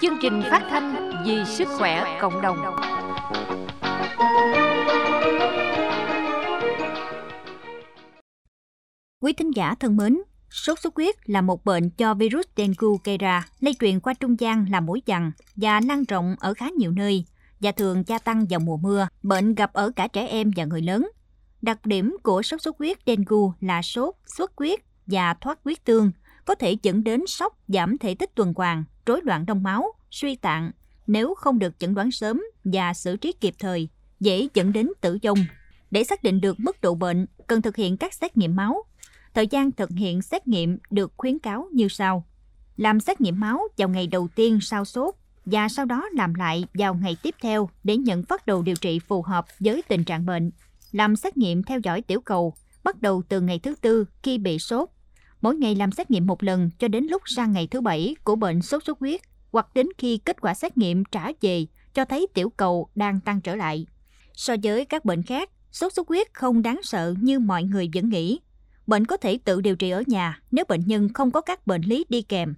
Chương trình phát thanh vì sức khỏe cộng đồng. Quý thính giả thân mến, sốt xuất huyết là một bệnh do virus dengue gây ra, lây truyền qua trung gian là mũi dằn và lan rộng ở khá nhiều nơi và thường gia tăng vào mùa mưa. Bệnh gặp ở cả trẻ em và người lớn. Đặc điểm của sốt xuất huyết dengue là sốt, xuất huyết và thoát huyết tương, có thể dẫn đến sốc, giảm thể tích tuần hoàn, rối loạn đông máu, suy tạng nếu không được chẩn đoán sớm và xử trí kịp thời, dễ dẫn đến tử vong. Để xác định được mức độ bệnh, cần thực hiện các xét nghiệm máu. Thời gian thực hiện xét nghiệm được khuyến cáo như sau. Làm xét nghiệm máu vào ngày đầu tiên sau sốt và sau đó làm lại vào ngày tiếp theo để nhận phát đồ điều trị phù hợp với tình trạng bệnh. Làm xét nghiệm theo dõi tiểu cầu bắt đầu từ ngày thứ tư khi bị sốt. Mỗi ngày làm xét nghiệm một lần cho đến lúc sang ngày thứ bảy của bệnh sốt xuất huyết hoặc đến khi kết quả xét nghiệm trả về cho thấy tiểu cầu đang tăng trở lại. So với các bệnh khác, sốt xuất huyết không đáng sợ như mọi người vẫn nghĩ. Bệnh có thể tự điều trị ở nhà nếu bệnh nhân không có các bệnh lý đi kèm.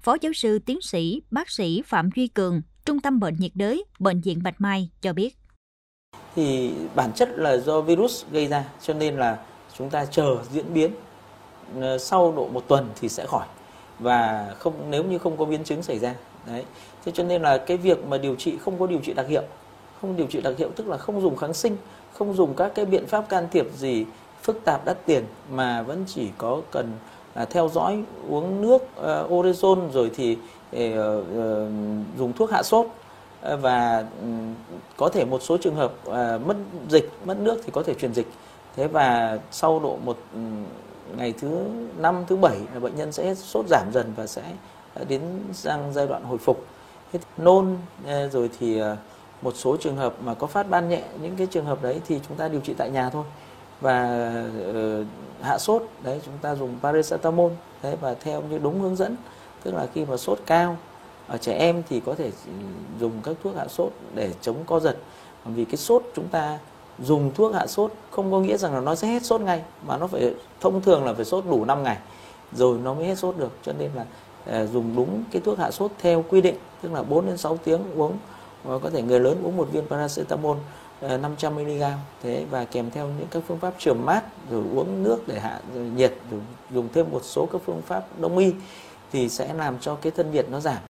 Phó giáo sư tiến sĩ bác sĩ Phạm Duy Cường, Trung tâm Bệnh nhiệt đới, Bệnh viện Bạch Mai cho biết. Thì bản chất là do virus gây ra, cho nên là chúng ta chờ diễn biến Ờ, sau độ một tuần thì sẽ khỏi. Và không nếu như không có biến chứng xảy ra đấy. Thế cho nên là cái việc mà điều trị không có điều trị đặc hiệu không điều trị đặc hiệu tức là không dùng kháng sinh không dùng các cái biện pháp can thiệp gì phức tạp đắt tiền mà vẫn chỉ có cần là theo dõi uống nước ờ, uh, orezon rồi thì uh, uh, dùng thuốc hạ sốt. Uh, và um, có thể một số trường hợp uh, mất dịch mất nước thì có thể truyền dịch. Thế và sau độ một um, ngày thứ năm thứ bảy là bệnh nhân sẽ sốt giảm dần và sẽ đến sang giai đoạn hồi phục. Nôn ờ, rồi thì ờ, một số trường hợp mà có phát ban nhẹ những cái trường hợp đấy thì chúng ta điều trị tại nhà thôi. Và uh, hạ sốt đấy chúng ta dùng paracetamol đấy và theo như đúng hướng dẫn tức là khi mà sốt cao ở trẻ em thì có thể ừ, dùng các thuốc hạ sốt để chống co giật. Vì cái sốt chúng ta dùng thuốc hạ sốt, không có nghĩa rằng là nó sẽ hết sốt ngay, mà nó phải, thông thường là phải sốt đủ 5 ngày, rồi nó mới hết sốt được cho nên là ờ, dùng đúng cái thuốc hạ sốt theo quy định, tức là 4 đến 6 tiếng uống, và có thể người lớn uống một viên paracetamol ờ, 500 mg thế và kèm theo những các phương pháp trường mát, rồi uống nước để hạ, rồi nhiệt, rồi dùng thêm một số các phương pháp đông y, thì sẽ làm cho cái thân nhiệt nó giảm.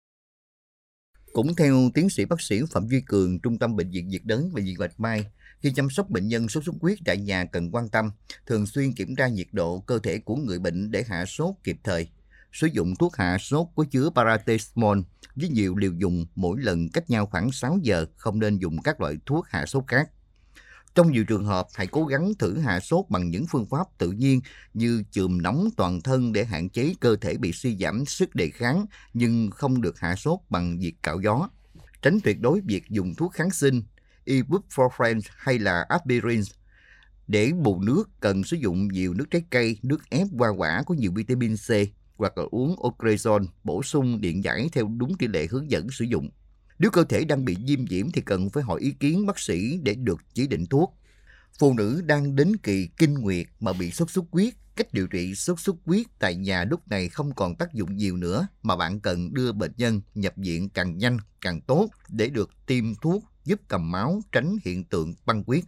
Cũng theo tiến sĩ bác sĩ Phạm Duy Cường, Trung tâm Bệnh viện Nhiệt đới Bệnh viện Bạch Mai, khi chăm sóc bệnh nhân sốt xuất huyết tại nhà cần quan tâm, thường xuyên kiểm tra nhiệt độ cơ thể của người bệnh để hạ sốt kịp thời. Sử dụng thuốc hạ sốt có chứa paracetamol với nhiều liều dùng mỗi lần cách nhau khoảng 6 giờ, không nên dùng các loại thuốc hạ sốt khác. Trong nhiều trường hợp, hãy cố gắng thử hạ sốt bằng những phương pháp tự nhiên như chườm nóng toàn thân để hạn chế cơ thể bị suy giảm sức đề kháng, nhưng không được hạ sốt bằng việc cạo gió. Tránh tuyệt đối việc dùng thuốc kháng sinh, ibuprofen hay là aspirin. Để bù nước, cần sử dụng nhiều nước trái cây, nước ép hoa quả có nhiều vitamin C, hoặc là uống Ocrezon bổ sung điện giải theo đúng tỷ lệ hướng dẫn sử dụng. Nếu cơ thể đang bị viêm nhiễm thì cần phải hỏi ý kiến bác sĩ để được chỉ định thuốc. Phụ nữ đang đến kỳ kinh nguyệt mà bị sốt xuất huyết, cách điều trị sốt xuất huyết tại nhà lúc này không còn tác dụng nhiều nữa mà bạn cần đưa bệnh nhân nhập viện càng nhanh càng tốt để được tiêm thuốc giúp cầm máu tránh hiện tượng băng huyết.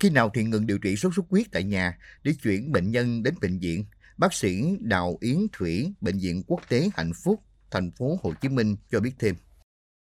Khi nào thì ngừng điều trị sốt xuất huyết tại nhà để chuyển bệnh nhân đến bệnh viện Bác sĩ Đào Yến Thủy, Bệnh viện Quốc tế Hạnh Phúc, thành phố Hồ Chí Minh cho biết thêm.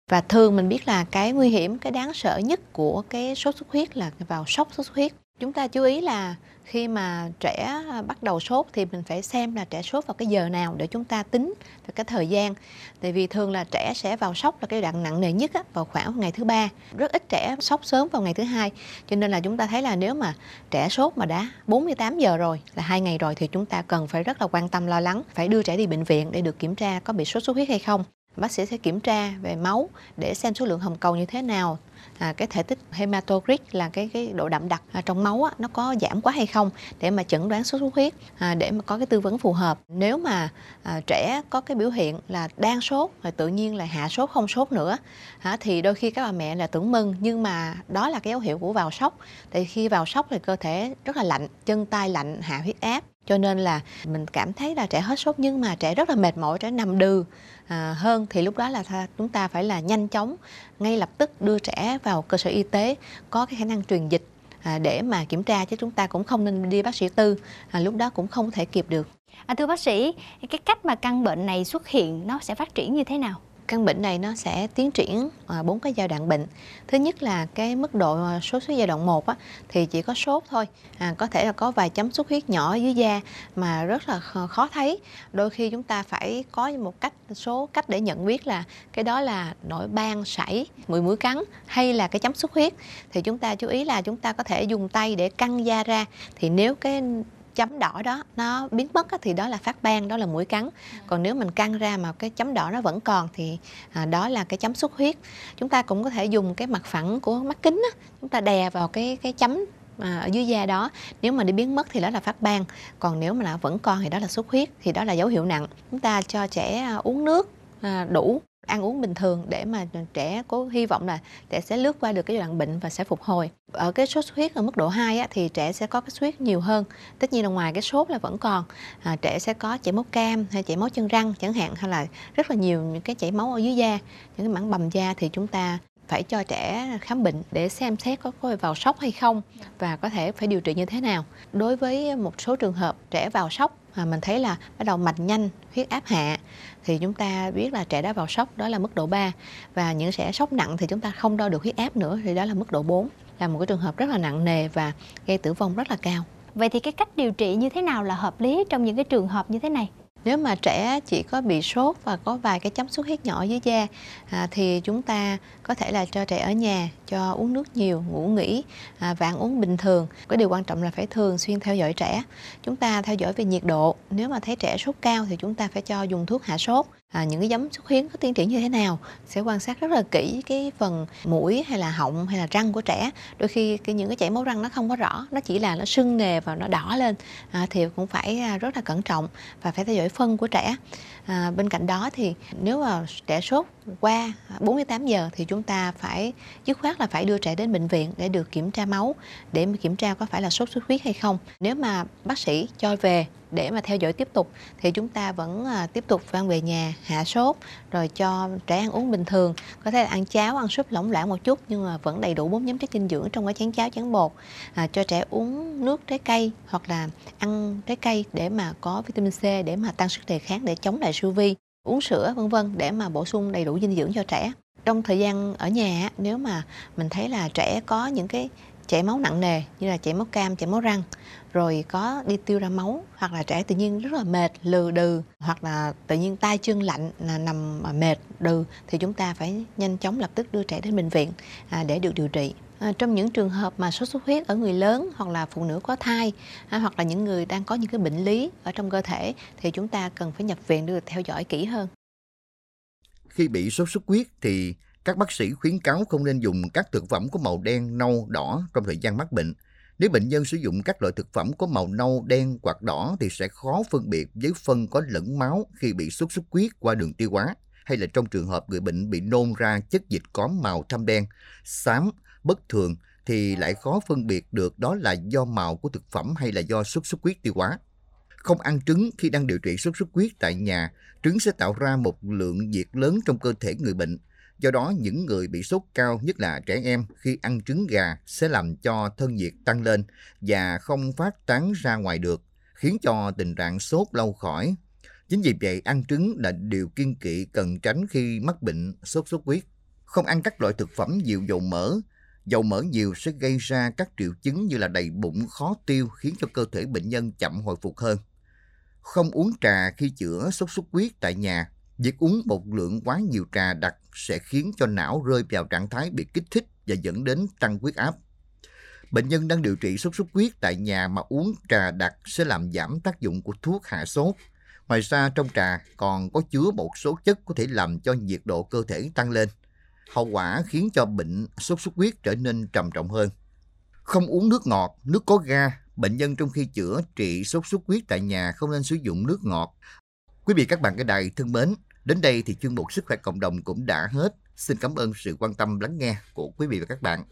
Và thường mình biết là cái nguy hiểm, cái đáng sợ nhất của cái sốt xuất huyết là vào sốc sốt xuất huyết. Chúng ta chú ý là khi mà trẻ bắt đầu sốt thì mình phải xem là trẻ sốt vào cái giờ nào để chúng ta tính về cái thời gian. Tại vì thường là trẻ sẽ vào sốc là cái đoạn nặng nề nhất á, vào khoảng ngày thứ ba. Rất ít trẻ sốc sớm vào ngày thứ hai. Cho nên là chúng ta thấy là nếu mà trẻ sốt mà đã 48 giờ rồi là hai ngày rồi thì chúng ta cần phải rất là quan tâm lo lắng, phải đưa trẻ đi bệnh viện để được kiểm tra có bị sốt xuất huyết hay không bác sĩ sẽ kiểm tra về máu để xem số lượng hồng cầu như thế nào. À, cái thể tích hematocrit là cái cái độ đậm đặc à, trong máu á, nó có giảm quá hay không để mà chẩn đoán sốt xuất huyết à, để mà có cái tư vấn phù hợp. Nếu mà à, trẻ có cái biểu hiện là đang sốt rồi tự nhiên là hạ sốt không sốt nữa à, thì đôi khi các bà mẹ là tưởng mừng. Nhưng mà đó là cái dấu hiệu của vào sốc. Tại khi vào sốc thì cơ thể rất là lạnh chân tay lạnh hạ huyết áp cho nên là mình cảm thấy là trẻ hết sốt nhưng mà trẻ rất là mệt mỏi trẻ nằm đừ à, hơn. Thì lúc đó là chúng ta phải là nhanh chóng ngay lập tức đưa trẻ vào cơ sở y tế có cái khả năng truyền dịch à, để mà kiểm tra chứ chúng ta cũng không nên đi bác sĩ tư à, lúc đó cũng không thể kịp được. À, thưa bác sĩ cái cách mà căn bệnh này xuất hiện nó sẽ phát triển như thế nào? Căn bệnh này nó sẽ tiến triển ờ, bốn cái giai đoạn bệnh. Thứ nhất là cái mức độ ờ, sốt xuất giai đoạn 1 á, thì chỉ có sốt thôi. À, có thể là có vài chấm xuất huyết nhỏ dưới da mà rất là khó thấy. Đôi khi chúng ta phải có một cách số cách để nhận biết là cái đó là nổi ban sảy mũi mũi cắn hay là cái chấm xuất huyết. Thì chúng ta chú ý là chúng ta có thể dùng tay để căng da ra. Thì nếu cái chấm đỏ đó nó biến mất thì đó là phát ban đó là mũi cắn. Còn nếu mình căng ra mà cái chấm đỏ nó vẫn còn thì à, đó là cái chấm xuất huyết. Chúng ta cũng có thể dùng cái mặt phẳng của mắt kính á, chúng ta đè vào cái cái chấm à, ở dưới da đó. Nếu mà đi biến mất thì đó là phát ban. Còn nếu mà nó vẫn còn thì đó là xuất huyết thì đó là dấu hiệu nặng. Chúng ta cho trẻ à, uống nước à, đủ ăn uống bình thường để mà trẻ có hy vọng là trẻ sẽ lướt qua được cái giai đoạn bệnh và sẽ phục hồi. Ở cái sốt xuất huyết ở mức độ 2 á, thì trẻ sẽ có cái xuất huyết nhiều hơn. Tất nhiên là ngoài cái sốt là vẫn còn à, trẻ sẽ có chảy máu cam hay chảy máu chân răng chẳng hạn hay là rất là nhiều những cái chảy máu ở dưới da, những cái mảng bầm da thì chúng ta phải cho trẻ khám bệnh để xem xét có, có vào sốc hay không và có thể phải điều trị như thế nào. Đối với một số trường hợp trẻ vào sốc mà mình thấy là bắt đầu mạch nhanh, huyết áp hạ thì chúng ta biết là trẻ đã vào sốc đó là mức độ 3 và những trẻ sốc nặng thì chúng ta không đo được huyết áp nữa thì đó là mức độ 4 là một cái trường hợp rất là nặng nề và gây tử vong rất là cao. Vậy thì cái cách điều trị như thế nào là hợp lý trong những cái trường hợp như thế này? Nếu mà trẻ chỉ có bị sốt và có vài cái chấm xuất huyết nhỏ dưới da à, thì chúng ta có thể là cho trẻ ở nhà cho uống nước nhiều, ngủ nghỉ à, và ăn uống bình thường. Cái điều quan trọng là phải thường xuyên theo dõi trẻ. Chúng ta theo dõi về nhiệt độ. Nếu mà thấy trẻ sốt cao thì chúng ta phải cho dùng thuốc hạ sốt. À, những cái giấm xuất huyết có tiến triển như thế nào sẽ quan sát rất là kỹ cái phần mũi hay là họng hay là răng của trẻ. Đôi khi cái những cái chảy máu răng nó không có rõ nó chỉ là nó sưng nề và nó đỏ lên à, thì cũng phải à, rất là cẩn trọng và phải theo dõi phân của trẻ à, bên cạnh đó thì nếu mà trẻ sốt qua 48 giờ thì chúng ta phải dứt khoát là phải đưa trẻ đến bệnh viện để được kiểm tra máu để kiểm tra có phải là sốt xuất huyết hay không. Nếu mà bác sĩ cho về để mà theo dõi tiếp tục thì chúng ta vẫn à, tiếp tục mang về nhà hạ sốt rồi cho trẻ ăn uống bình thường. Có thể là ăn cháo ăn súp lỏng loãng một chút nhưng mà vẫn đầy đủ bốn nhóm chất dinh dưỡng trong cái chén cháo chén bột. À, cho trẻ uống nước trái cây hoặc là ăn trái cây để mà có vitamin C để mà tăng sức đề kháng để chống lại siêu vi, uống sữa, vân vân để mà bổ sung đầy đủ dinh dưỡng cho trẻ. Trong thời gian ở nhà nếu mà mình thấy là trẻ có những cái chảy máu nặng nề như là chảy máu cam, chảy máu răng, rồi có đi tiêu ra máu, hoặc là trẻ tự nhiên rất là mệt, lừ đừ, hoặc là tự nhiên tay chân lạnh, là nằm mệt, đừ, thì chúng ta phải nhanh chóng lập tức đưa trẻ đến bệnh viện à, để được điều trị. À, trong những trường hợp mà sốt xuất huyết ở người lớn hoặc là phụ nữ có thai à, hoặc là những người đang có những cái bệnh lý ở trong cơ thể thì chúng ta cần phải nhập viện để được theo dõi kỹ hơn. Khi bị sốt xuất huyết thì các bác sĩ khuyến cáo không nên dùng các thực phẩm có màu đen, nâu, đỏ trong thời gian mắc bệnh. Nếu bệnh nhân sử dụng các loại thực phẩm có màu nâu, đen hoặc đỏ thì sẽ khó phân biệt với phân có lẫn máu khi bị sốt xuất huyết qua đường tiêu hóa hay là trong trường hợp người bệnh bị nôn ra chất dịch có màu thâm đen, xám, bất thường thì lại khó phân biệt được đó là do màu của thực phẩm hay là do sốt xuất huyết tiêu hóa. Không ăn trứng khi đang điều trị sốt xuất huyết tại nhà, trứng sẽ tạo ra một lượng nhiệt lớn trong cơ thể người bệnh. Do đó, những người bị sốt cao, nhất là trẻ em, khi ăn trứng gà sẽ làm cho thân nhiệt tăng lên và không phát tán ra ngoài được, khiến cho tình trạng sốt lâu khỏi. Chính vì vậy, ăn trứng là điều kiên kỵ cần tránh khi mắc bệnh sốt xuất huyết. Không ăn các loại thực phẩm nhiều dầu mỡ, Dầu mỡ nhiều sẽ gây ra các triệu chứng như là đầy bụng, khó tiêu khiến cho cơ thể bệnh nhân chậm hồi phục hơn. Không uống trà khi chữa sốt xuất huyết tại nhà. Việc uống một lượng quá nhiều trà đặc sẽ khiến cho não rơi vào trạng thái bị kích thích và dẫn đến tăng huyết áp. Bệnh nhân đang điều trị sốt xuất huyết tại nhà mà uống trà đặc sẽ làm giảm tác dụng của thuốc hạ sốt. Ngoài ra trong trà còn có chứa một số chất có thể làm cho nhiệt độ cơ thể tăng lên hậu quả khiến cho bệnh sốt xuất huyết trở nên trầm trọng hơn. Không uống nước ngọt, nước có ga, bệnh nhân trong khi chữa trị sốt xuất huyết tại nhà không nên sử dụng nước ngọt. Quý vị các bạn cái đài thân mến, đến đây thì chuyên mục sức khỏe cộng đồng cũng đã hết. Xin cảm ơn sự quan tâm lắng nghe của quý vị và các bạn.